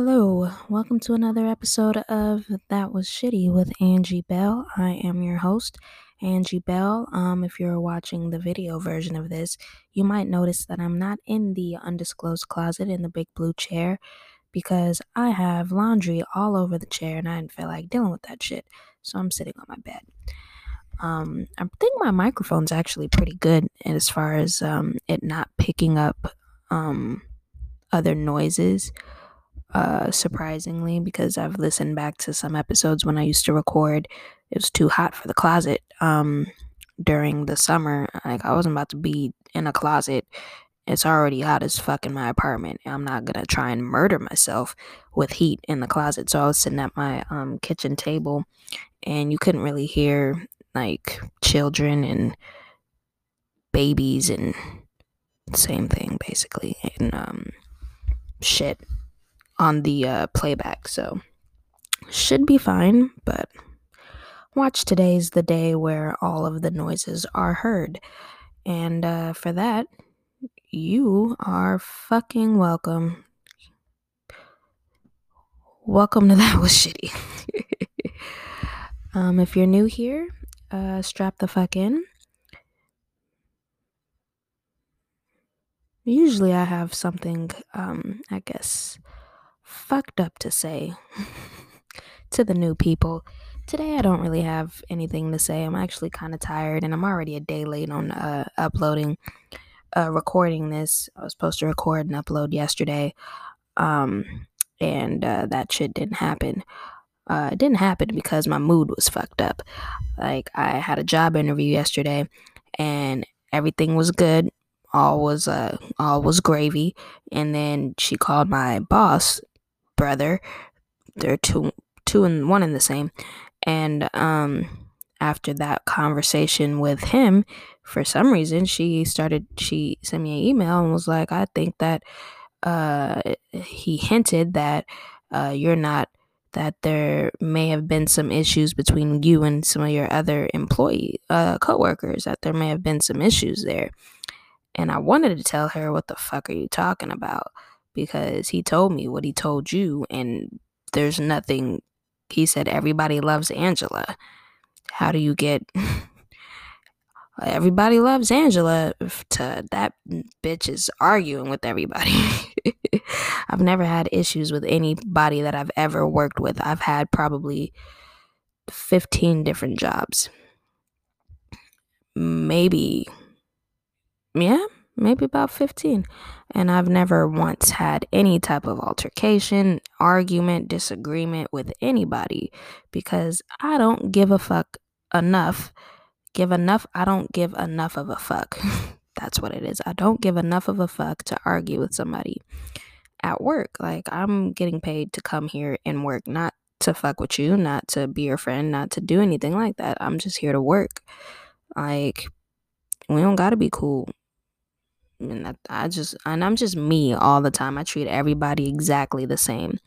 Hello, welcome to another episode of That Was Shitty with Angie Bell. I am your host, Angie Bell. Um, if you're watching the video version of this, you might notice that I'm not in the undisclosed closet in the big blue chair because I have laundry all over the chair and I didn't feel like dealing with that shit. So I'm sitting on my bed. Um, I think my microphone's actually pretty good as far as um, it not picking up um, other noises uh, surprisingly, because I've listened back to some episodes when I used to record. It was too hot for the closet um, during the summer. Like, I wasn't about to be in a closet. It's already hot as fuck in my apartment. I'm not gonna try and murder myself with heat in the closet. So I was sitting at my um, kitchen table, and you couldn't really hear like children and babies and same thing basically and um shit on the uh, playback, so should be fine. But watch today's the day where all of the noises are heard, and uh, for that, you are fucking welcome. Welcome to that was shitty. um, if you're new here, uh, strap the fuck in. Usually, I have something, um, I guess, fucked up to say to the new people. Today, I don't really have anything to say. I'm actually kind of tired, and I'm already a day late on uh, uploading, uh, recording this. I was supposed to record and upload yesterday, um, and uh, that shit didn't happen. Uh, it didn't happen because my mood was fucked up. Like I had a job interview yesterday, and everything was good. All was uh, all was gravy. And then she called my boss brother. They're two two and one in the same. And um after that conversation with him, for some reason she started she sent me an email and was like, I think that uh he hinted that uh you're not that there may have been some issues between you and some of your other employee uh coworkers that there may have been some issues there and i wanted to tell her what the fuck are you talking about because he told me what he told you, and there's nothing. He said everybody loves Angela. How do you get everybody loves Angela to that bitch is arguing with everybody. I've never had issues with anybody that I've ever worked with. I've had probably 15 different jobs. Maybe, yeah, maybe about 15. And I've never once had any type of altercation, argument, disagreement with anybody because I don't give a fuck enough. Give enough, I don't give enough of a fuck. That's what it is. I don't give enough of a fuck to argue with somebody at work. Like, I'm getting paid to come here and work, not to fuck with you, not to be your friend, not to do anything like that. I'm just here to work. Like, we don't gotta be cool and I, I just and I'm just me all the time. I treat everybody exactly the same.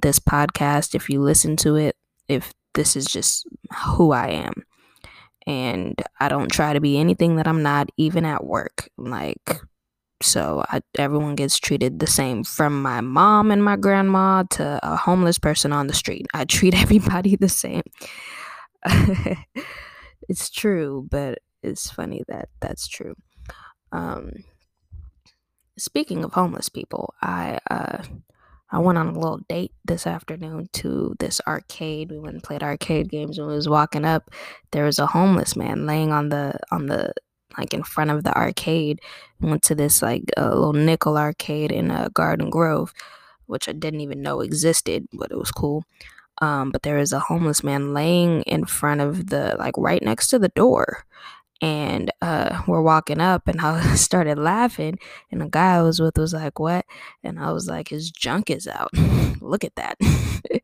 This podcast, if you listen to it, if this is just who I am. And I don't try to be anything that I'm not, even at work. Like, so I, everyone gets treated the same from my mom and my grandma to a homeless person on the street. I treat everybody the same. it's true, but it's funny that that's true. Um, speaking of homeless people, I uh I went on a little date this afternoon to this arcade. We went and played arcade games. When we was walking up, there was a homeless man laying on the on the like in front of the arcade. went to this like a little nickel arcade in a uh, Garden Grove, which I didn't even know existed, but it was cool. Um, but there was a homeless man laying in front of the like right next to the door and uh, we're walking up and i started laughing and the guy i was with was like what? And i was like his junk is out. Look at that.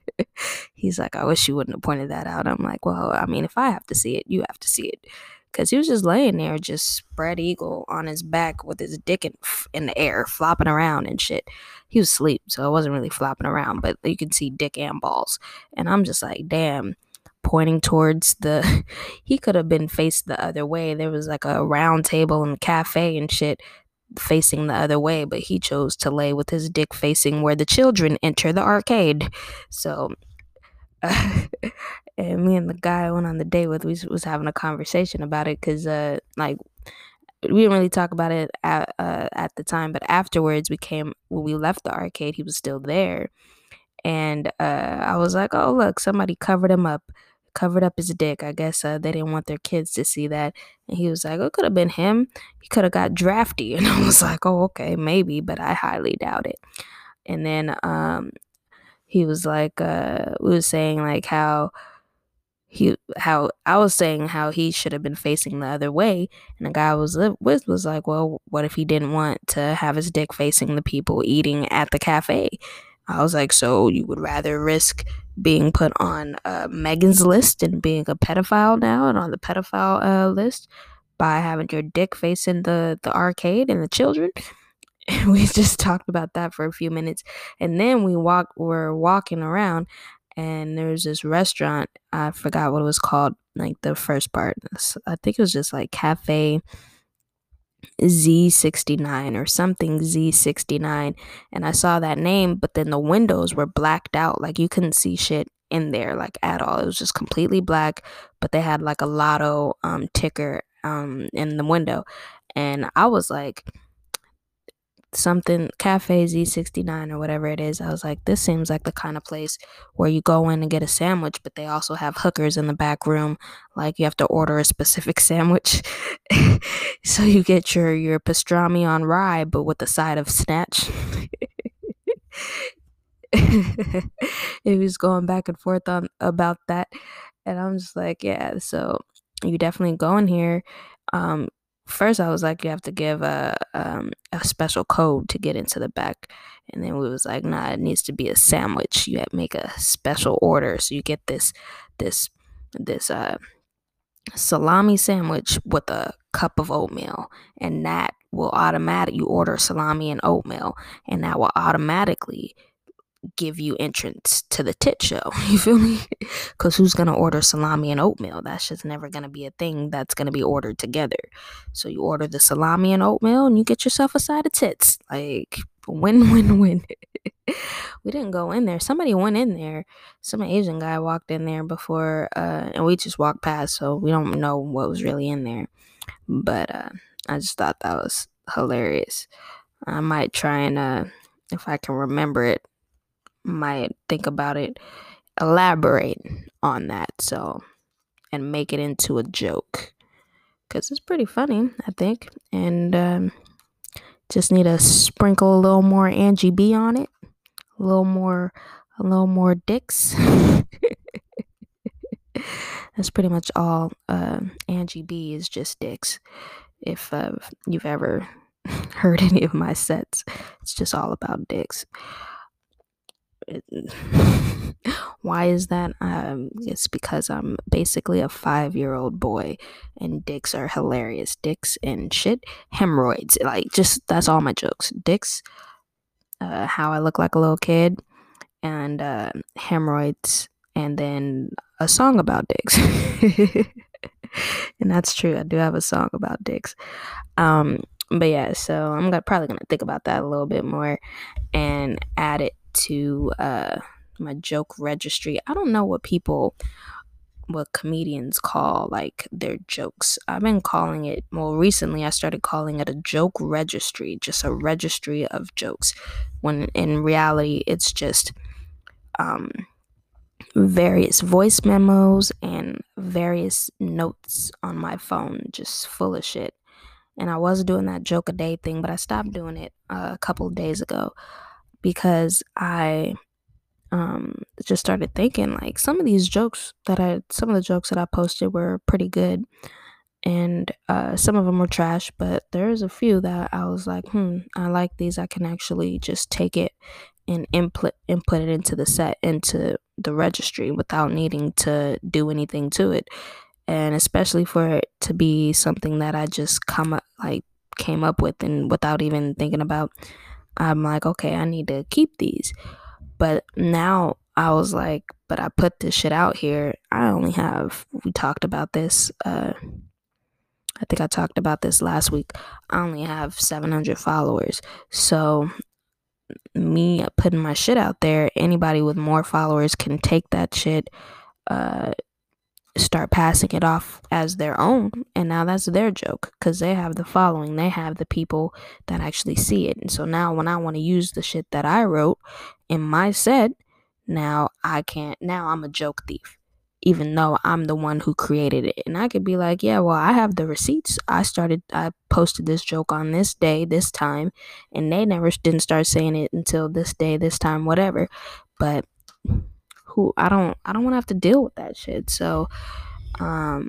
He's like i wish you wouldn't have pointed that out. I'm like well i mean if i have to see it you have to see it. Because he was just laying there just spread eagle on his back with his dick in, in the air flopping around and shit. He was asleep so it wasn't really flopping around but you can see dick and balls. And i'm just like damn pointing towards the he could have been faced the other way. There was like a round table and cafe and shit facing the other way, but he chose to lay with his dick facing where the children enter the arcade. So, uh, and me and the guy I went on the date with, we was having a conversation about it because, uh, like, we didn't really talk about it at uh, at the time, but afterwards we came when we left the arcade, he was still there, and uh, I was like, "Oh, look, somebody covered him up, covered up his dick. I guess uh, they didn't want their kids to see that." And he was like, "Oh, it could have been him. He could have got drafty." And I was like, "Oh, okay, maybe, but I highly doubt it." And then um, he was like, uh, we was saying like how he how I was saying how he should have been facing the other way, and the guy I was with was like, well, what if he didn't want to have his dick facing the people eating at the cafe? I was like, so you would rather risk being put on uh, Megan's list and being a pedophile now and on the pedophile uh, list by having your dick facing the the arcade and the children? we just talked about that for a few minutes, and then we walk. We're walking around, and there's this restaurant. I forgot what it was called, like the first part. I think it was just like Cafe Z69 or something Z69. And I saw that name, but then the windows were blacked out. Like you couldn't see shit in there, like at all. It was just completely black, but they had like a lotto um, ticker um, in the window. And I was like, something cafe z69 or whatever it is i was like this seems like the kind of place where you go in and get a sandwich but they also have hookers in the back room like you have to order a specific sandwich. So you get your your pastrami on rye but with the side of snatch. It was going back and forth on about that and i'm just like yeah so you definitely go in here um first I was like, you have to give a um, a special code to get into the back, and then we was like, nah, it needs to be a sandwich. You make a special order, so you get this this this uh salami sandwich with a cup of oatmeal, and that will automatic you order salami and oatmeal, and that will automatically give you entrance to the tit show. You feel me? Because who's going to order salami and oatmeal? That's just never going to be a thing that's going to be ordered together. So you order the salami and oatmeal and you get yourself a side of tits. Like, win, win, win. we didn't go in there. Somebody went in there. Some Asian guy walked in there before, uh, and we just walked past. So we don't know what was really in there. But uh, I just thought that was hilarious. I might try and, uh, if I can remember it, might think about it, elaborate on that. So, and make it into a joke because it's pretty funny, I think. And um, just need to sprinkle a little more Angie B on it, a little more, a little more dicks. That's pretty much all. Uh, Angie B is just dicks. If uh, you've ever heard any of my sets, it's just all about dicks. why is that? Um, it's because I'm basically a five year old boy, and dicks are hilarious. Dicks and shit, hemorrhoids. Like, just that's all my jokes. Dicks, uh, how I look like a little kid, and uh, hemorrhoids, and then a song about dicks. and that's true. I do have a song about dicks. Um, but yeah, so I'm gonna, probably gonna think about that a little bit more and add it to uh, my joke registry. I don't know what people, what comedians call like their jokes. I've been calling it, well, recently I started calling it a joke registry, just a registry of jokes, when in reality it's just um, various voice memos and various notes on my phone, just full of shit. And I was doing that joke a day thing, but I stopped doing it uh, a couple days ago because I um, just started thinking like some of these jokes that I, some of the jokes that I posted were pretty good. And uh, some of them were trash, but there's a few that I was like, hmm, I like these. I can actually just take it and input input it into the set into the registry without needing to do anything to it. And especially for it to be something that I just come up like came up with and without even thinking about I'm like, okay, I need to keep these. But now I was like, but I put this shit out here. I only have, we talked about this uh, I think I talked about this last week. I only have 700 followers. So, me putting my shit out there, anybody with more followers can take that shit, uh, start passing it off as their own and now that's their joke because they have the following they have the people that actually see it. And so now when i want to use the shit that i wrote in my set now i can't now i'm a joke thief even though i'm the one who created it. And i could be like yeah well i have the receipts. I started i posted this joke on this day this time and they never didn't start saying it until this day this time whatever. But who I don't I don't want to have to deal with that shit. So um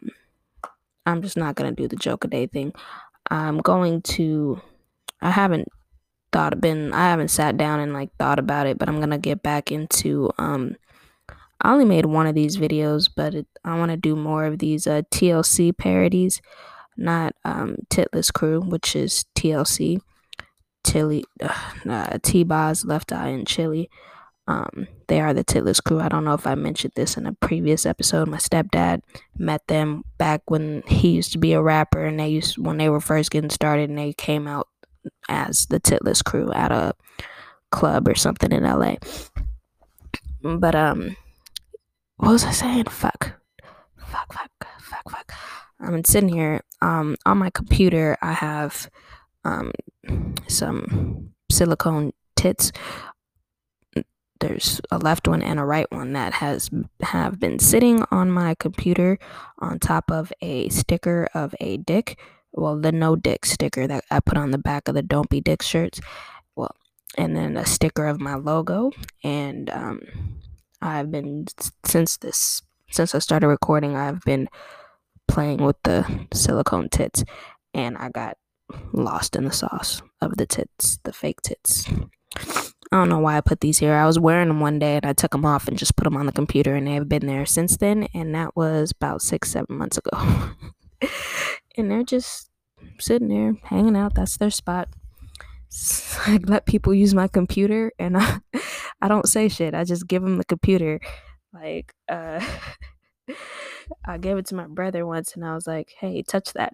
I'm just not going to do the joke a day thing. I'm going to I haven't thought been I haven't sat down and like thought about it, but I'm going to get back into um I only made one of these videos, but it, I want to do more of these uh, TLC parodies, not um, Titless Crew, which is TLC, Tilly, uh, T-Boz, Left Eye, and Chili. Um, they are the Titless Crew. I don't know if I mentioned this in a previous episode. My stepdad met them back when he used to be a rapper, and they used when they were first getting started, and they came out as the Titless Crew at a club or something in LA. But um, what was I saying? Fuck, fuck, fuck, fuck, fuck. I'm sitting here. Um, on my computer, I have um some silicone tits there's a left one and a right one that has have been sitting on my computer on top of a sticker of a dick. Well the no dick sticker that i put on the back of the don't be dick shirts. Well and then a sticker of my logo. And um, i've been since this since i started recording i've been playing with the silicone tits. And i got lost in the sauce of the tits the fake tits I don't know why I put these here. I was wearing them one day and I took them off and just put them on the computer, and they've been there since then. And that was about six, seven months ago. and they're just sitting there hanging out. That's their spot. I let people use my computer, and I, I don't say shit. I just give them the computer. Like, uh, I gave it to my brother once, and I was like, "Hey, touch that."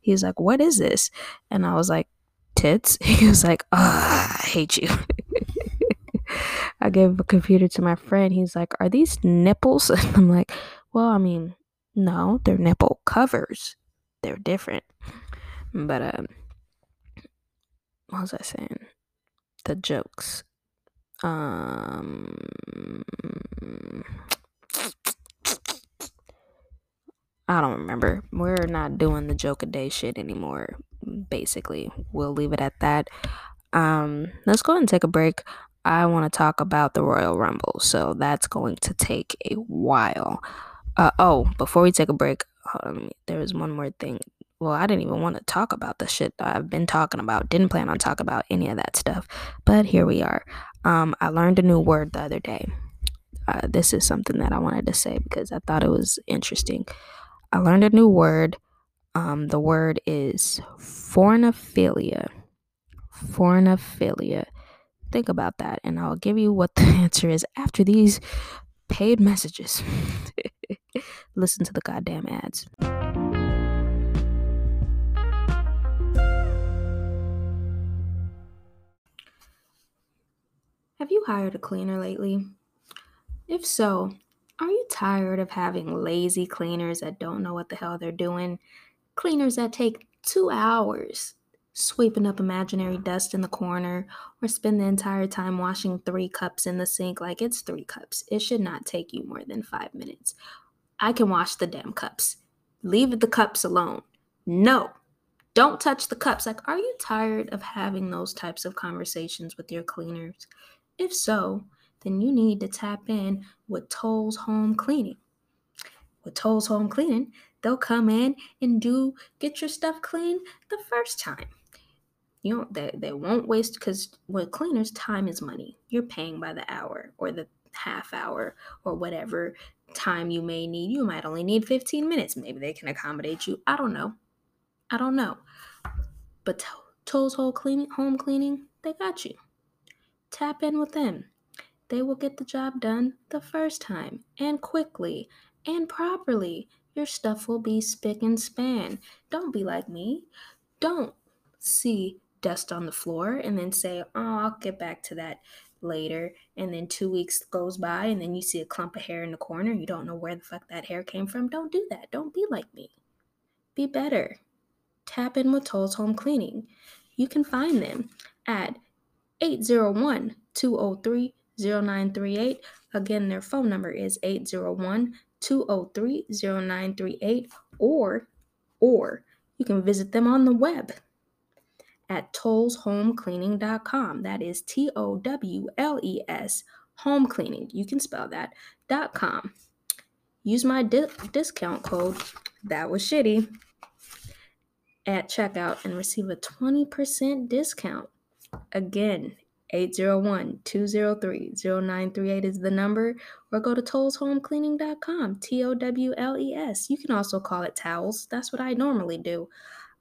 He's like, "What is this?" And I was like, tits. He was like, I hate you. I gave a computer to my friend. He's like, Are these nipples? And I'm like, Well, I mean, no, they're nipple covers. They're different. But um what was I saying? The jokes. Um I don't remember. We're not doing the joke a day shit anymore basically. We'll leave it at that. Um, let's go and take a break. I want to talk about the Royal Rumble, so that's going to take a while. Uh, oh, before we take a break, um, there was one more thing. Well, I didn't even want to talk about the shit I've been talking about. Didn't plan on talking about any of that stuff, but here we are. Um, I learned a new word the other day. Uh, this is something that I wanted to say because I thought it was interesting. I learned a new word um, the word is fornophilia. Fornophilia. Think about that, and I'll give you what the answer is after these paid messages. Listen to the goddamn ads. Have you hired a cleaner lately? If so, are you tired of having lazy cleaners that don't know what the hell they're doing Cleaners that take two hours sweeping up imaginary dust in the corner or spend the entire time washing three cups in the sink like it's three cups. It should not take you more than five minutes. I can wash the damn cups. Leave the cups alone. No, don't touch the cups. Like, are you tired of having those types of conversations with your cleaners? If so, then you need to tap in with Towles Home Cleaning. With Towles Home Cleaning, they'll come in and do get your stuff clean the first time. You know, they, they won't waste because with cleaners, time is money. You're paying by the hour or the half hour or whatever time you may need. You might only need 15 minutes. Maybe they can accommodate you. I don't know. I don't know. But Towles Whole Cleaning, Home Cleaning, they got you. Tap in with them. They will get the job done the first time and quickly and properly your stuff will be spick and span. Don't be like me. Don't see dust on the floor and then say, oh, I'll get back to that later. And then two weeks goes by and then you see a clump of hair in the corner. You don't know where the fuck that hair came from. Don't do that. Don't be like me. Be better. Tap in with Towles Home Cleaning. You can find them at 801 203 0938. Again, their phone number is 801 203 0938 or or you can visit them on the web at towleshomecleaning.com. That is T O W L E S home cleaning. You can spell that dot com. Use my di- discount code that was shitty at checkout and receive a 20% discount. Again, 801-203-0938 is the number or go to towleshomecleaning.com t-o-w-l-e-s you can also call it towels that's what i normally do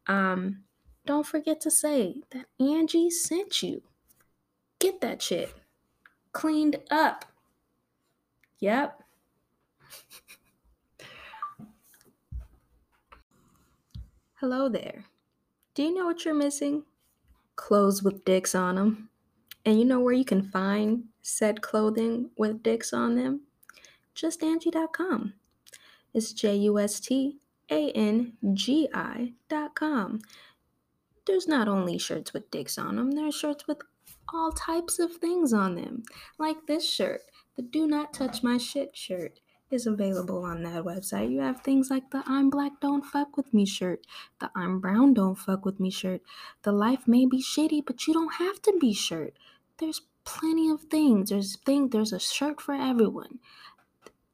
um, don't forget to say that angie sent you get that shit cleaned up yep hello there do you know what you're missing clothes with dicks on them and you know where you can find said clothing with dicks on them? Just JustAngie.com. It's J U S T A N G I.com. There's not only shirts with dicks on them, there's shirts with all types of things on them. Like this shirt, the Do Not Touch My Shit shirt is available on that website. You have things like the I'm Black Don't Fuck With Me shirt, the I'm Brown Don't Fuck With Me shirt, the Life May Be Shitty, but You Don't Have to Be shirt. There's plenty of things. There's thing there's a shirt for everyone.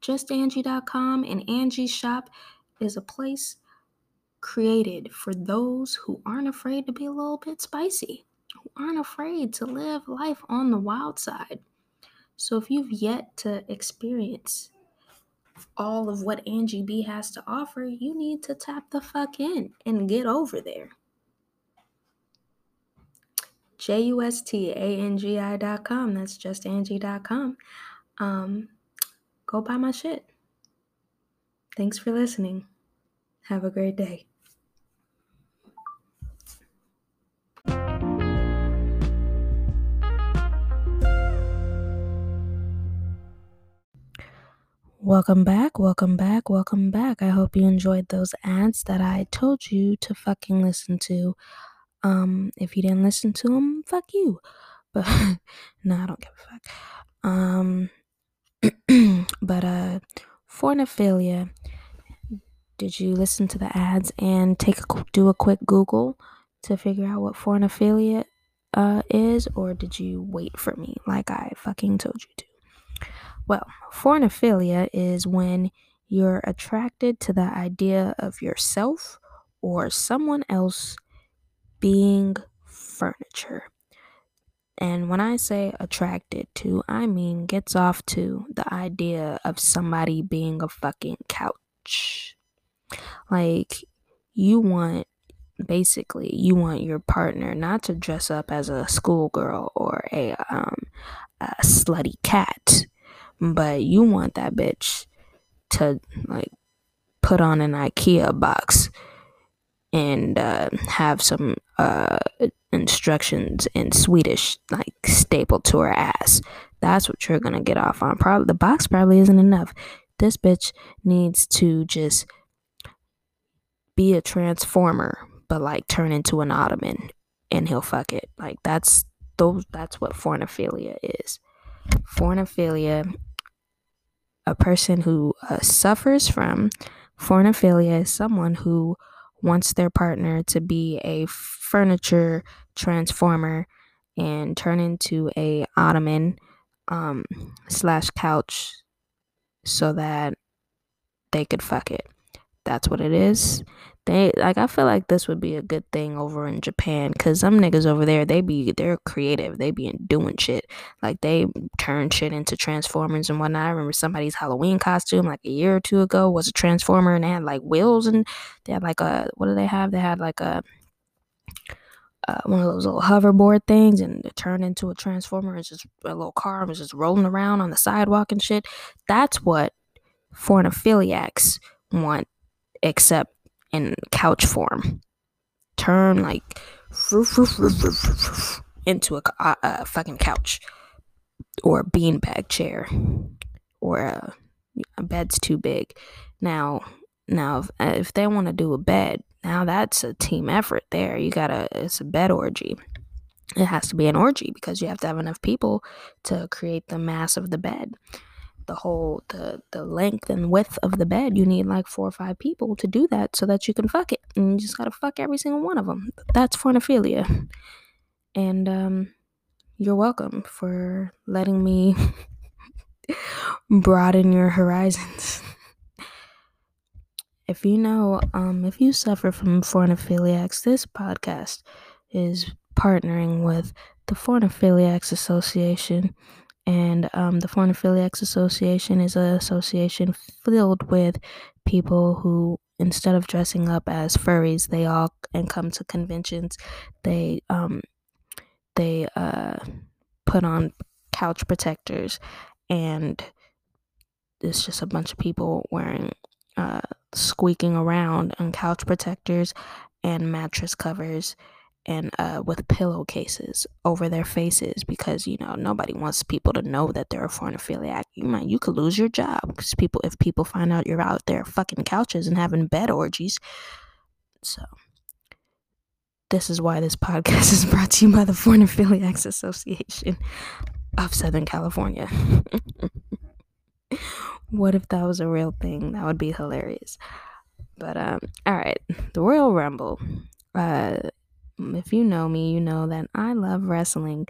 JustAngie.com and Angie's Shop is a place created for those who aren't afraid to be a little bit spicy, who aren't afraid to live life on the wild side. So if you've yet to experience all of what Angie B has to offer, you need to tap the fuck in and get over there. J U S T A N G I dot com. That's justangie.com. Um, go buy my shit. Thanks for listening. Have a great day. Welcome back, welcome back, welcome back. I hope you enjoyed those ads that I told you to fucking listen to. Um, if you didn't listen to them, fuck you. But no, I don't give a fuck. Um, but uh, fornophilia. Did you listen to the ads and take a do a quick Google to figure out what fornophilia uh is, or did you wait for me like I fucking told you to? Well, fornophilia is when you're attracted to the idea of yourself or someone else being furniture. And when I say attracted to, I mean gets off to the idea of somebody being a fucking couch. Like, you want, basically, you want your partner not to dress up as a schoolgirl or a, um, a slutty cat, but you want that bitch to, like, put on an IKEA box and uh, have some uh, instructions in Swedish like stapled to her ass. That's what you're gonna get off on. Probably the box probably isn't enough. This bitch needs to just be a transformer, but like turn into an ottoman, and he'll fuck it. Like that's those. That's what fornophilia is. Fornophilia, a person who uh, suffers from fornophilia, is someone who wants their partner to be a furniture transformer and turn into a ottoman um, slash couch so that they could fuck it. That's what it is. They like I feel like this would be a good thing over in Japan because some niggas over there they be they're creative. They be doing shit like they turn shit into transformers and whatnot. I remember somebody's Halloween costume like a year or two ago was a transformer and they had like wheels and they had like a what do they have? They had like a uh, one of those little hoverboard things and it turned into a transformer. It's just a little car and was just rolling around on the sidewalk and shit. That's what fornophiliacs want except in couch form. Turn like into a, a, a fucking couch or a beanbag chair or a, a bed's too big. Now, now if, uh, if they want to do a bed, now that's a team effort there. You gotta, it's a bed orgy. It has to be an orgy because you have to have enough people to create the mass of the bed. The whole, the, the length and width of the bed, you need like four or five people to do that so that you can fuck it. And you just gotta fuck every single one of them. That's pornophilia. And, um, you're welcome for letting me broaden your horizons. if you know, um, if you suffer from pornophiliacs, this podcast is partnering with the Pornophiliacs Association. And um, the Affiliates Association is an association filled with people who, instead of dressing up as furries, they all and come to conventions. They um, they uh, put on couch protectors, and it's just a bunch of people wearing uh, squeaking around on couch protectors and mattress covers and uh, with pillowcases over their faces because you know nobody wants people to know that they're a pornophiliac. You might you could lose your job because people if people find out you're out there fucking couches and having bed orgies. So this is why this podcast is brought to you by the Foreign Pornophiliacs Association of Southern California. what if that was a real thing? That would be hilarious. But um, all right, the Royal Rumble. Uh, if you know me, you know that I love wrestling.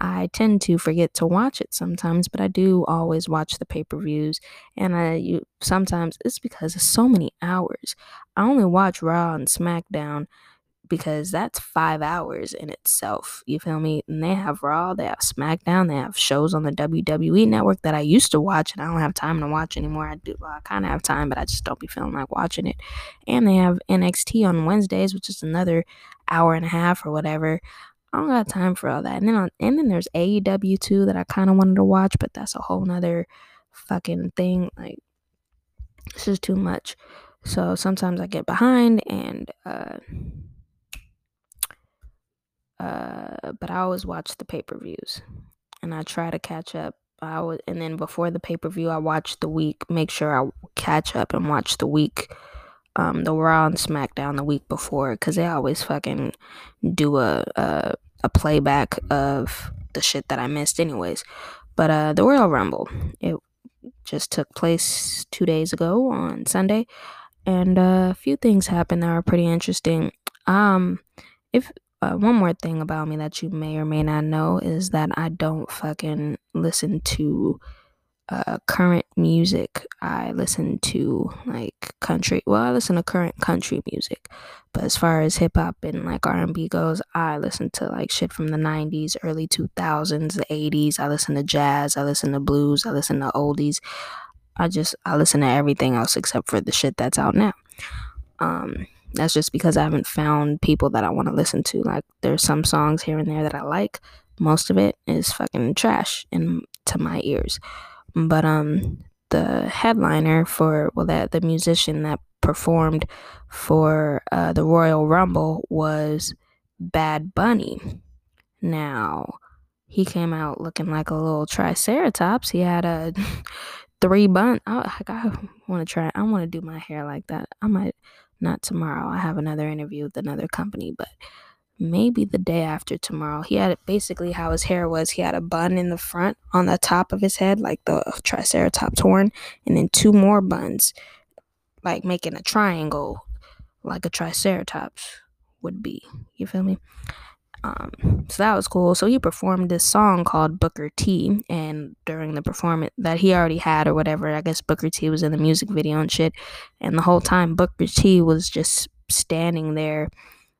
I tend to forget to watch it sometimes, but I do always watch the pay-per-views. And I you sometimes it's because it's so many hours. I only watch Raw and SmackDown because that's five hours in itself. You feel me? And they have Raw, they have SmackDown, they have shows on the WWE network that I used to watch and I don't have time to watch anymore. I do, well, I kind of have time, but I just don't be feeling like watching it. And they have NXT on Wednesdays, which is another hour and a half or whatever. I don't got time for all that. And then on, and then there's AEW too that I kind of wanted to watch, but that's a whole nother fucking thing. Like, this is too much. So sometimes I get behind and, uh, uh, but I always watch the pay per views, and I try to catch up. I would, and then before the pay per view, I watch the week. Make sure I catch up and watch the week, um, the Raw and SmackDown the week before, because they always fucking do a, a a playback of the shit that I missed, anyways. But uh, the Royal Rumble, it just took place two days ago on Sunday, and uh, a few things happened that were pretty interesting. Um, if uh, one more thing about me that you may or may not know is that I don't fucking listen to uh, current music. I listen to like country. Well, I listen to current country music, but as far as hip hop and like R and B goes, I listen to like shit from the '90s, early 2000s, the '80s. I listen to jazz. I listen to blues. I listen to oldies. I just I listen to everything else except for the shit that's out now. Um, that's just because I haven't found people that I want to listen to. Like there's some songs here and there that I like. Most of it is fucking trash in to my ears. But um the headliner for well that the musician that performed for uh, the Royal Rumble was Bad Bunny. Now, he came out looking like a little triceratops. He had a three bun. I, I want to try. I want to do my hair like that. I might not tomorrow. I have another interview with another company, but maybe the day after tomorrow. He had basically how his hair was. He had a bun in the front on the top of his head, like the triceratops horn, and then two more buns, like making a triangle, like a triceratops would be. You feel me? Um, so that was cool. So he performed this song called Booker T, and during the performance that he already had or whatever, I guess Booker T was in the music video and shit. And the whole time Booker T was just standing there,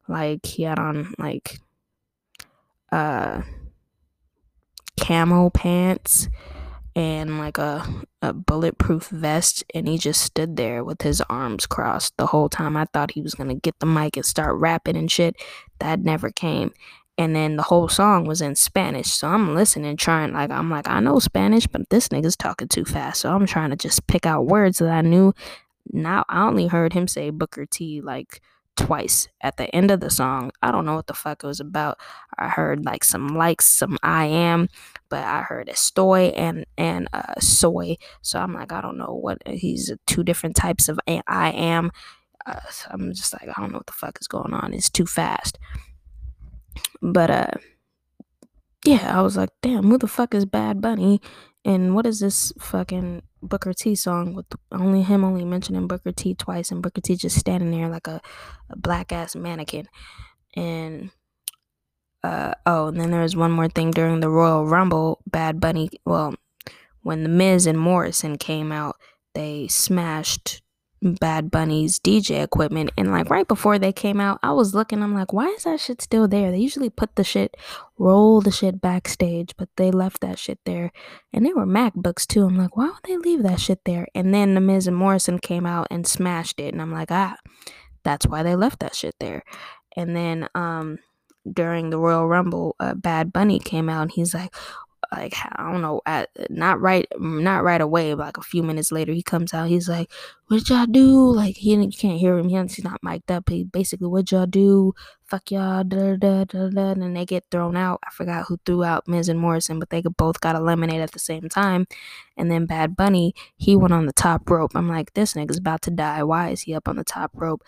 like he had on like uh camo pants and like a, a bulletproof vest and he just stood there with his arms crossed the whole time. I thought he was gonna get the mic and start rapping and shit. That never came. And then the whole song was in Spanish. So I'm listening, trying like I'm like, I know Spanish, but this nigga's talking too fast. So I'm trying to just pick out words that I knew now I only heard him say Booker T like twice at the end of the song. I don't know what the fuck it was about. I heard like some likes, some I am, but I heard Estoy and and uh, soy. So I'm like, I don't know what he's two different types of I am. Uh, so I'm just like, I don't know what the fuck is going on. It's too fast. But uh, yeah, I was like, damn, who the fuck is Bad Bunny? And what is this fucking Booker T song with only him only mentioning Booker T twice and Booker T just standing there like a, a black ass mannequin. And uh, oh, and then there was one more thing during the Royal Rumble. Bad Bunny, well, when the Miz and Morrison came out, they smashed Bad Bunny's DJ equipment. And like right before they came out, I was looking, I'm like, why is that shit still there? They usually put the shit, roll the shit backstage, but they left that shit there. And they were MacBooks too. I'm like, why would they leave that shit there? And then The Miz and Morrison came out and smashed it. And I'm like, ah, that's why they left that shit there. And then um during the Royal Rumble, uh, Bad Bunny came out and he's like, like I don't know, at, not right, not right away. But like a few minutes later, he comes out. He's like, "What y'all do?" Like he you can't hear him. He's not mic'd up. He basically, "What y'all do?" Fuck y'all, da, da, da, da, and they get thrown out. I forgot who threw out Miz and Morrison, but they both got eliminated at the same time. And then Bad Bunny, he went on the top rope. I'm like, this nigga's about to die. Why is he up on the top rope?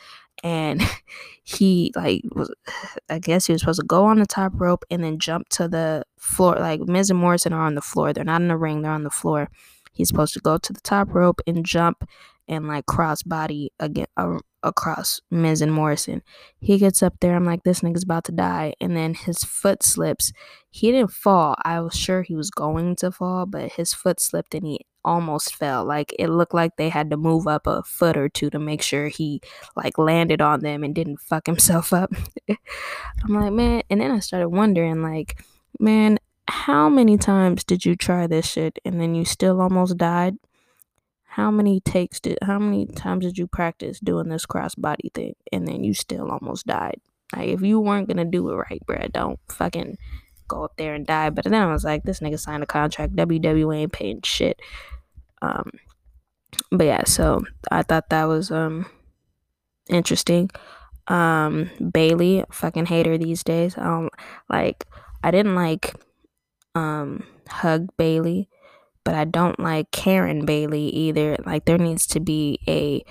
and he like was I guess he was supposed to go on the top rope and then jump to the floor. Like Miz and Morrison are on the floor. They're not in the ring, they're on the floor. He's supposed to go to the top rope and jump and like cross body again uh, across Miz and Morrison. He gets up there. I'm like, this nigga's about to die. And then his foot slips. He didn't fall. I was sure he was going to fall, but his foot slipped and he almost fell. Like it looked like they had to move up a foot or two to make sure he like landed on them and didn't fuck himself up. I'm like, man, and then I started wondering like, man, how many times did you try this shit and then you still almost died? How many takes did how many times did you practice doing this crossbody thing and then you still almost died? Like if you weren't gonna do it right, bruh, don't fucking go up there and die. But then I was like, this nigga signed a contract. WWE ain't paying shit. Um, but yeah, so I thought that was um interesting. Um, Bayley, fucking hater these days. Don't like. I didn't like um hug Bayley, but I don't like Karen Bayley either. Like there needs to be a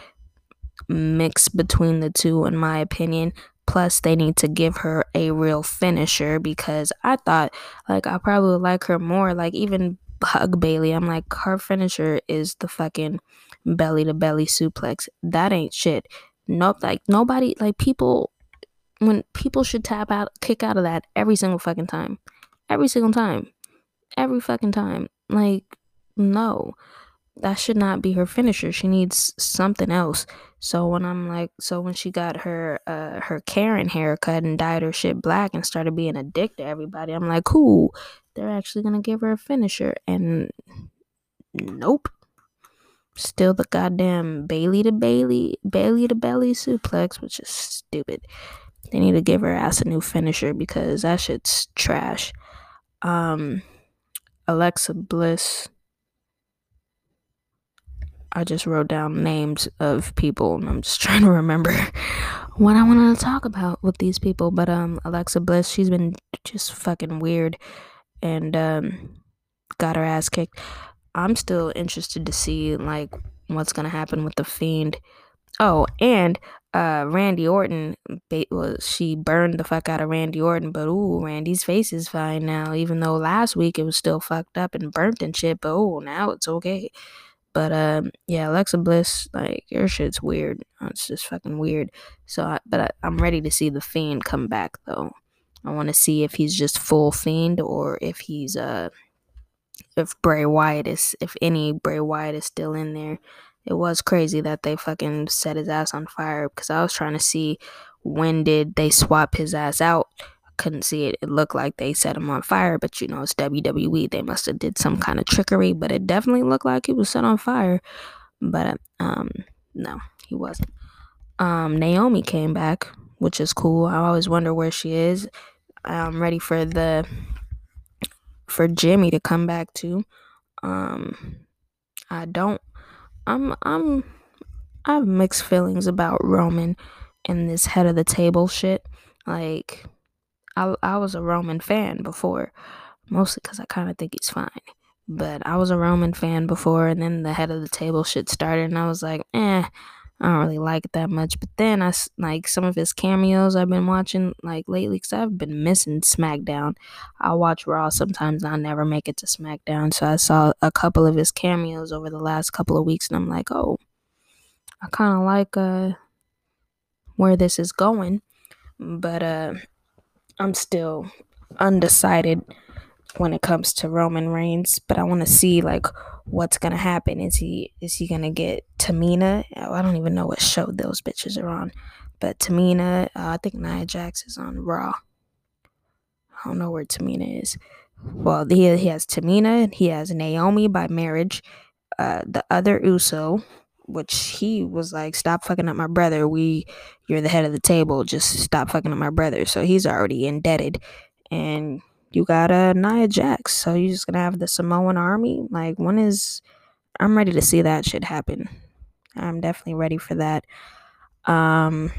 mix between the two, in my opinion. Plus, they need to give her a real finisher because I thought, like, I probably would like her more. Like, even hug Bayley, I'm like, her finisher is the fucking belly to belly suplex. That ain't shit. Nope. Like nobody, like people, when people should tap out, kick out of that every single fucking time, every single time, every fucking time. Like, no, that should not be her finisher. She needs something else. So when I'm like, so when she got her uh her Karen haircut and dyed her shit black and started being a dick to everybody, I'm like, cool they're actually to give her a finisher. And nope. Still the goddamn Bayley to Bayley, Bayley to Belly suplex, which is stupid. They need to give her ass a new finisher because that shit's trash. Um, Alexa Bliss. I just wrote down names of people and I'm just trying to remember what I wanted to talk about with these people. But um Alexa Bliss, she's been just fucking weird and um, got her ass kicked. I'm still interested to see like what's gonna happen with the fiend. Oh, and uh, Randy Orton, well, she burned the fuck out of Randy Orton, but ooh, Randy's face is fine now. Even though last week it was still fucked up and burnt and shit, but oh, now it's okay. But um, yeah, Alexa Bliss, like your shit's weird. It's just fucking weird. So, I, but I, I'm ready to see the Fiend come back though. I want to see if he's just full fiend or if he's uh if Bray Wyatt is if any Bray Wyatt is still in there. It was crazy that they fucking set his ass on fire because I was trying to see when did they swap his ass out. Couldn't see it. It looked like they set him on fire, but you know it's WWE. They must have did some kind of trickery, but it definitely looked like he was set on fire. But um, no, he wasn't. Um, Naomi came back which is cool. I always wonder where she is. I'm ready for the for Jimmy to come back too. Um I don't I'm I'm I have mixed feelings about Roman and this head of the table shit. Like, I I was a Roman fan before, mostly because I kind of think he's fine. But I was a Roman fan before, and then the head of the table shit started, and I was like, eh, I don't really like it that much. But then I like some of his cameos I've been watching like lately because I've been missing SmackDown. I watch Raw sometimes and I never make it to SmackDown. So I saw a couple of his cameos over the last couple of weeks and I'm like, oh, I kind of like uh where this is going, but uh I'm still undecided when it comes to Roman Reigns, but I want to see like what's gonna happen. Is he is he gonna get Tamina? Oh, I don't even know what show those bitches are on, but Tamina, uh, I think Nia Jax is on Raw. I don't know where Tamina is. Well, he he has Tamina, and he has Naomi by marriage, uh, the other Uso, which he was like, "Stop fucking up my brother. We, you're the head of the table. Just stop fucking up my brother." So he's already indebted, and you got a uh, Nia Jax. So you're just gonna have the Samoan army. Like when is I'm ready to see that shit happen. I'm definitely ready for that. Um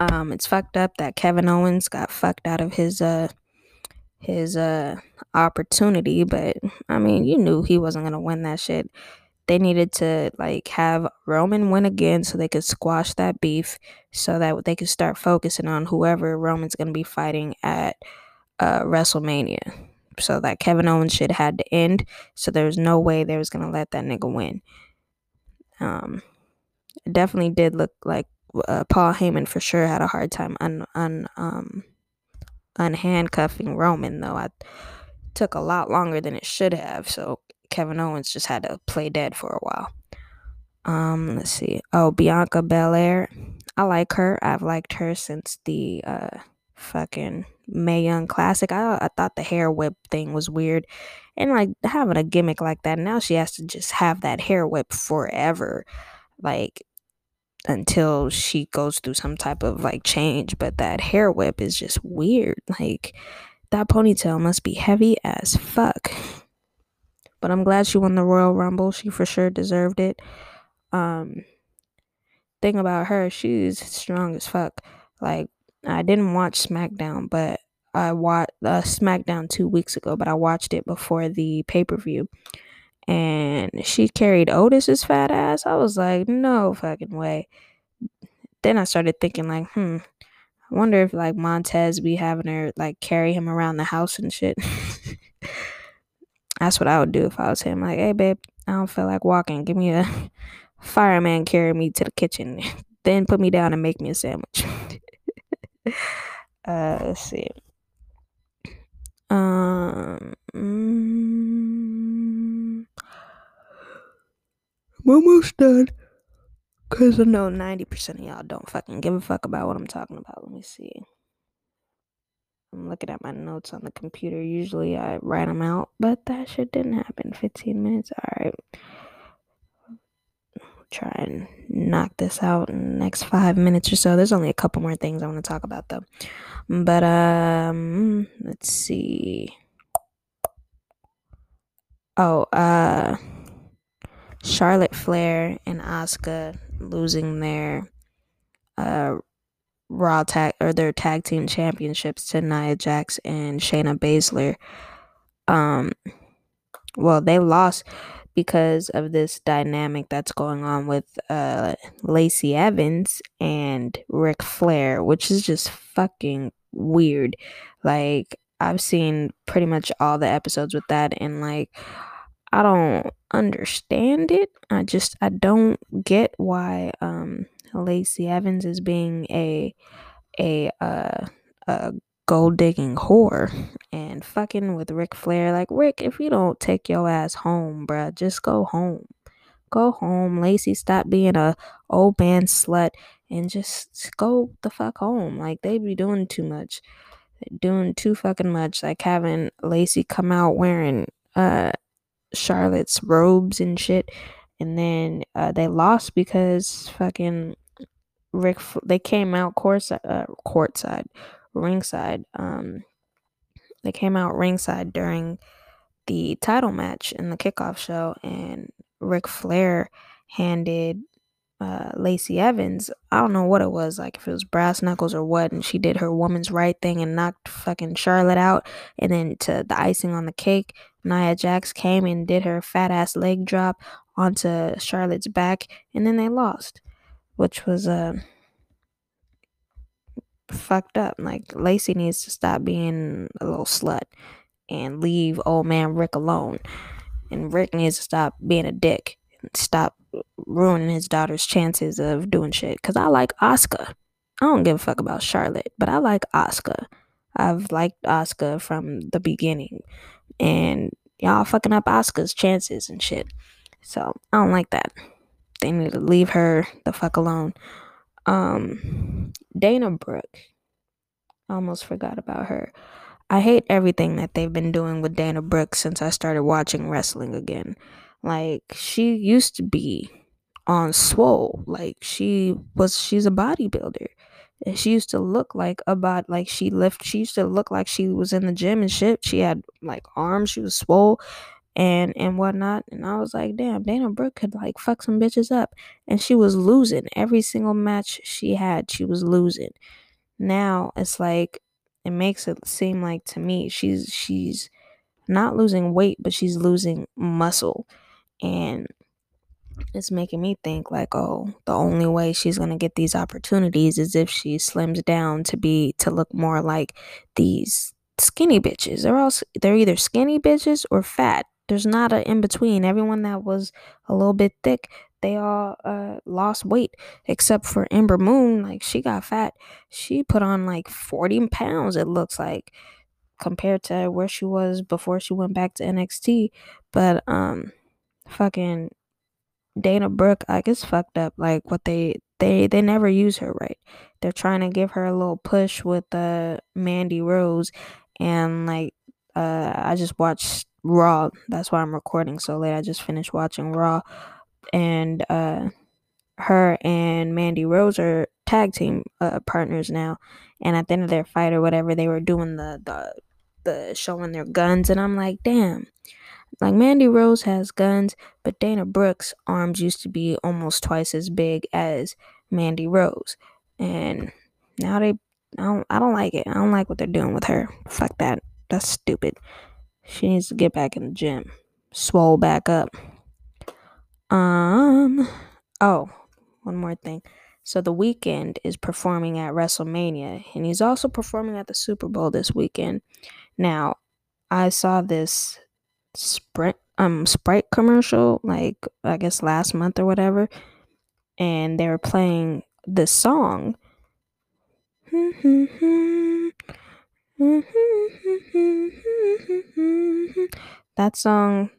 um it's fucked up that Kevin Owens got fucked out of his uh his uh opportunity, but I mean, you knew he wasn't gonna win that shit. They needed to like have Roman win again so they could squash that beef so that they could start focusing on whoever Roman's gonna be fighting at uh, WrestleMania. So that Kevin Owens shit had to end. So there was no way they was gonna let that nigga win. Um, it definitely did look like uh, Paul Heyman for sure had a hard time un, un um unhandcuffing Roman though. I took a lot longer than it should have. So Kevin Owens just had to play dead for a while. Um, let's see. Oh, Bianca Belair. I like her. I've liked her since the uh fucking Mae Young Classic. I, I thought the hair whip thing was weird. And like having a gimmick like that, now she has to just have that hair whip forever. Like until she goes through some type of like change. But that hair whip is just weird. Like that ponytail must be heavy as fuck. But I'm glad she won the Royal Rumble. She for sure deserved it. Um thing about her, she's strong as fuck. Like I didn't watch SmackDown, but I watched uh, SmackDown two weeks ago, but I watched it before the pay per view. And she carried Otis's fat ass. I was like, no fucking way. Then I started thinking, like, hmm, I wonder if like Montez be having her like carry him around the house and shit. That's what I would do if I was him. Like, hey babe, I don't feel like walking. Give me a fireman carry me to the kitchen. then put me down and make me a sandwich. uh, let's see. Um, mm, I'm almost done. Cause I know ninety percent of y'all don't fucking give a fuck about what I'm talking about. Let me see. I'm looking at my notes on the computer. Usually I write them out, but that shit didn't happen. 15 minutes. All right try and knock this out in the next five minutes or so. There's only a couple more things I want to talk about though. But um let's see. Oh, uh Charlotte Flair and Asuka losing their uh Raw tag or their tag team championships to Nia Jax and Shayna Baszler. Um well, they lost because of this dynamic that's going on with uh, Lacey Evans and Ric Flair, which is just fucking weird. Like, I've seen pretty much all the episodes with that, and like, I don't understand it. I just, I don't get why um, Lacey Evans is being a, a, uh, a gold digging whore and fucking with Ric Flair. Like, Rick, if you don't take your ass home, bruh, just go home. Go home. Lacey, stop being a old man slut and just go the fuck home. Like, they be doing too much. They're doing too fucking much. Like, having Lacey come out wearing uh Charlotte's robes and shit. And then uh, they lost because fucking Rick, they came out course, uh, courtside ringside. Um, they came out ringside during the title match in the kickoff show, and Ric Flair handed uh, Lacey Evans, I don't know what it was, like if it was brass knuckles or what, and she did her woman's right thing and knocked fucking Charlotte out. And then to the icing on the cake, Nia Jax came and did her fat ass leg drop onto Charlotte's back, and then they lost, which was uh fucked up. Like Lacey needs to stop being a little slut and leave old man Rick alone. And Rick needs to stop being a dick and stop ruining his daughter's chances of doing shit. Cause I like Asuka. I don't give a fuck about Charlotte, but I like Asuka. I've liked Asuka from the beginning. And y'all fucking up Asuka's chances and shit. So I don't like that. They need to leave her the fuck alone. Um Dana Brooke. Almost forgot about her. I hate everything that they've been doing with Dana Brooke since I started watching wrestling again. Like she used to be on swole. Like she was she's a bodybuilder. And she used to look like a about like she lift she used to look like she was in the gym and shit. She had like arms, she was swole and and whatnot. And I was like, damn, Dana Brooke could like fuck some bitches up. And she was losing. Every single match she had, she was losing. Now it's like it makes it seem like to me she's she's not losing weight, but she's losing muscle. And it's making me think like, oh, the only way she's gonna get these opportunities is if she slims down to be to look more like these skinny bitches. They're all they're either skinny bitches or fat. There's not a in between. Everyone that was a little bit thick, they all uh, lost weight except for Ember Moon. Like she got fat. She put on like 40 pounds. It looks like compared to where she was before she went back to NXT. But um, fucking Dana Brooke, like it's fucked up. Like what they they they never use her right. They're trying to give her a little push with uh Mandy Rose, and like uh I just watched Raw. That's why I'm recording so late. I just finished watching Raw, and uh her and Mandy Rose are tag team uh, partners now. And at the end of their fight or whatever, they were doing the the the showing their guns, and I'm like, damn like Mandy Rose has guns, but Dana Brooks' arms used to be almost twice as big as Mandy Rose. And now they I don't I don't like it. I don't like what they're doing with her. Fuck that. That's stupid. She needs to get back in the gym. Swole back up. Um oh, one more thing. So the Weeknd is performing at WrestleMania and he's also performing at the Super Bowl this weekend. Now, I saw this Sprint um Sprite commercial like I guess last month or whatever and they were playing this song Mm-hmm. that song.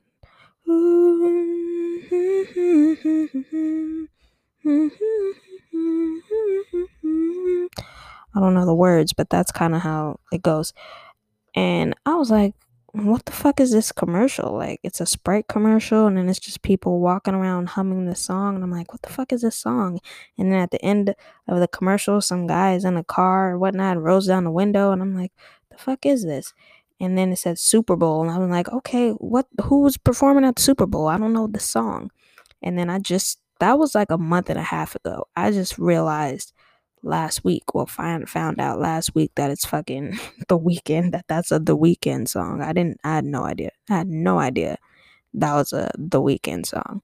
I don't know the words but that's kind of how it goes. And I was like what the fuck is this commercial? Like, it's a Sprite commercial, and then it's just people walking around humming the song. And I'm like, what the fuck is this song? And then at the end of the commercial, some guy is in a car or whatnot, rolls down the window, and I'm like, the fuck is this? And then it said Super Bowl, and I'm like, okay, what? Who's performing at the Super Bowl? I don't know the song. And then I just that was like a month and a half ago. I just realized last week. Well, find found out last week that it's fucking the Weeknd. That that's a the Weeknd song. I didn't. I had no idea. I had no idea that was a the Weeknd song.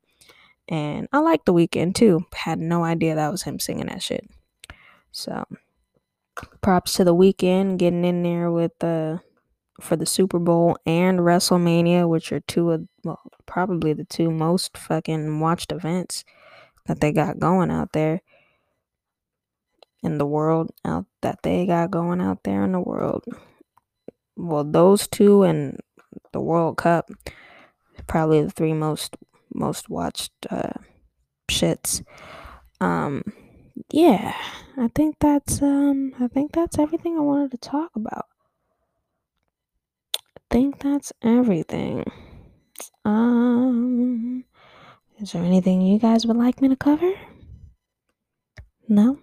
And I like the Weeknd too. Had no idea that was him singing that shit. So props to the Weeknd getting in there with the for the Super Bowl and WrestleMania, which are two of well, probably the two most fucking watched events that they got going out there in the world out that they got going out there in the world. Well, those two and the World Cup, probably the three most most watched uh, shits. Um, yeah, I think that's um, I think that's everything I wanted to talk about. I think that's everything. Um, is there anything you guys would like me to cover? No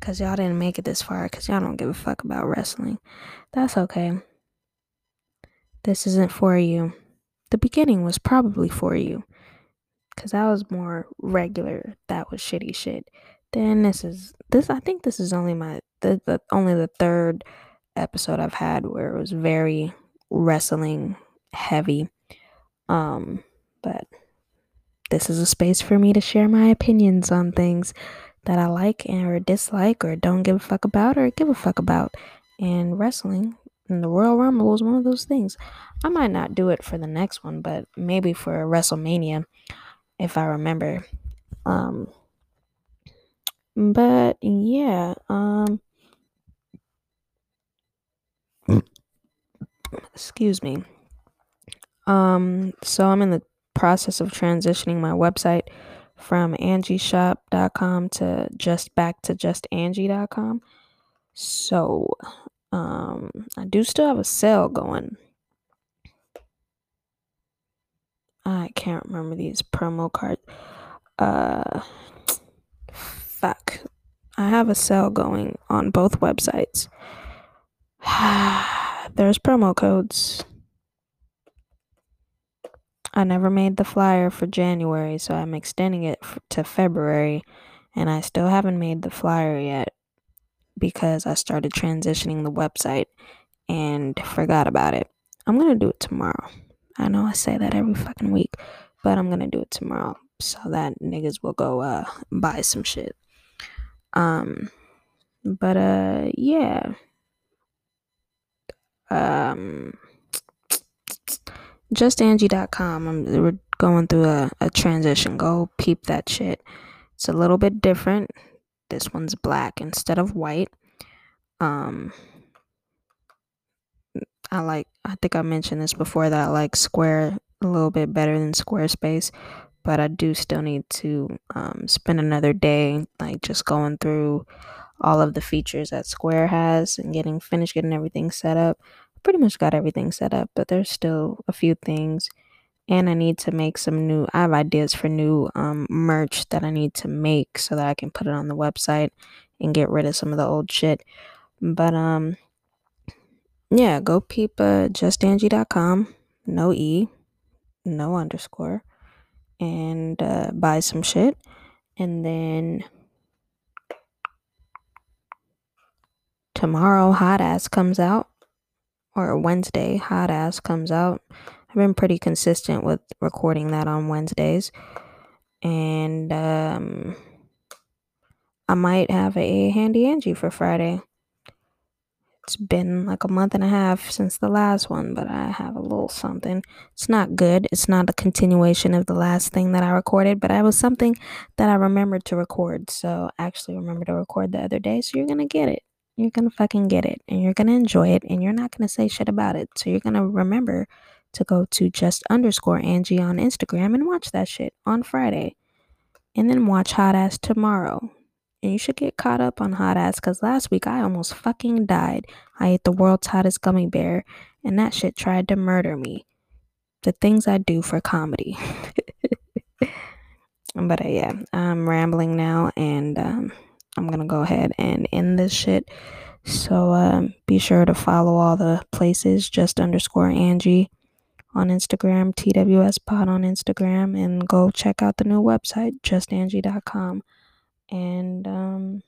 because y'all didn't make it this far because y'all don't give a fuck about wrestling. That's okay. This isn't for you. The beginning was probably for you. because that was more regular. That was shitty shit. Then this is this. I think this is only my the, the only the third episode I've had where it was very wrestling heavy. Um, but this is a space for me to share my opinions on things that I like and or dislike or don't give a fuck about or give a fuck about. And wrestling and the Royal Rumble was one of those things. I might not do it for the next one, but maybe for WrestleMania if I remember. Um but yeah, um excuse me. Um so I'm in the process of transitioning my website from angieshop.com to just back to justangie.com. So, um, I do still have a sale going. I can't remember these promo cards. Uh, fuck. I have a sale going on both websites. There's promo codes. I never made the flyer for January, so I'm extending it to February, and I still haven't made the flyer yet because I started transitioning the website and forgot about it. I'm gonna do it tomorrow. I know I say that every fucking week, but I'm gonna do it tomorrow so that niggas will go uh buy some shit. Um but uh yeah. Um justangie.com. I'm we're going through a, a transition. Go peep that shit. It's a little bit different. This one's black instead of white. Um I like I think I mentioned this before that I like Square a little bit better than Squarespace, but I do still need to um, spend another day like just going through all of the features that Square has and getting finished getting everything set up. Pretty much got everything set up, but there's still a few things and I need to make some new I have ideas for new um, merch that I need to make so that I can put it on the website and get rid of some of the old shit. But um yeah, go peep uh, justangie.com, no E, no underscore, and uh, buy some shit. And then tomorrow, Hot Ass comes out, or Wednesday, Hot Ass comes out. I've been pretty consistent with recording that on Wednesdays. And um, I might have a handy Angie for Friday it's been like a month and a half since the last one, but I have a little something. It's not good. It's not a continuation of the last thing that I recorded, but I was something that I remembered to record. So I actually remember to record the other day. So you're going to get it. You're to fucking get it and you're to enjoy it and you're not to say shit about it. So you're to remember to go to just underscore Angie on Instagram and watch that shit on Friday. And then watch Hot Ass tomorrow and you should get caught up on hot ass because last week I almost fucking died. I ate the world's hottest gummy bear, and that shit tried to murder me. The things I do for comedy. but uh, yeah, I'm rambling now, and um, I'm gonna go ahead and end this shit. So um, be sure to follow all the places, just underscore Angie on Instagram, TWS Pod on Instagram, and go check out the new website, justangie.com. And um,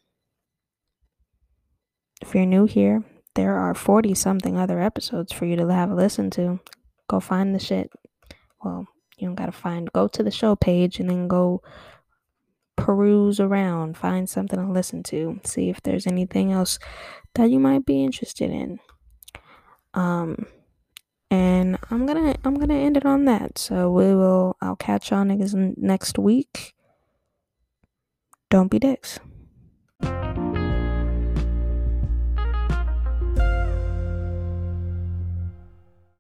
if you're new here, there are 40 something other episodes for you to have a listen to. Go find the shit. Well, you don't gotta find, go to the show page and then go peruse around, find something to listen to, see if there's anything else that you might be interested in. Um, and I'm gonna I'm gonna end it on that. So we will I'll catch y'all next week. Don't be dicks.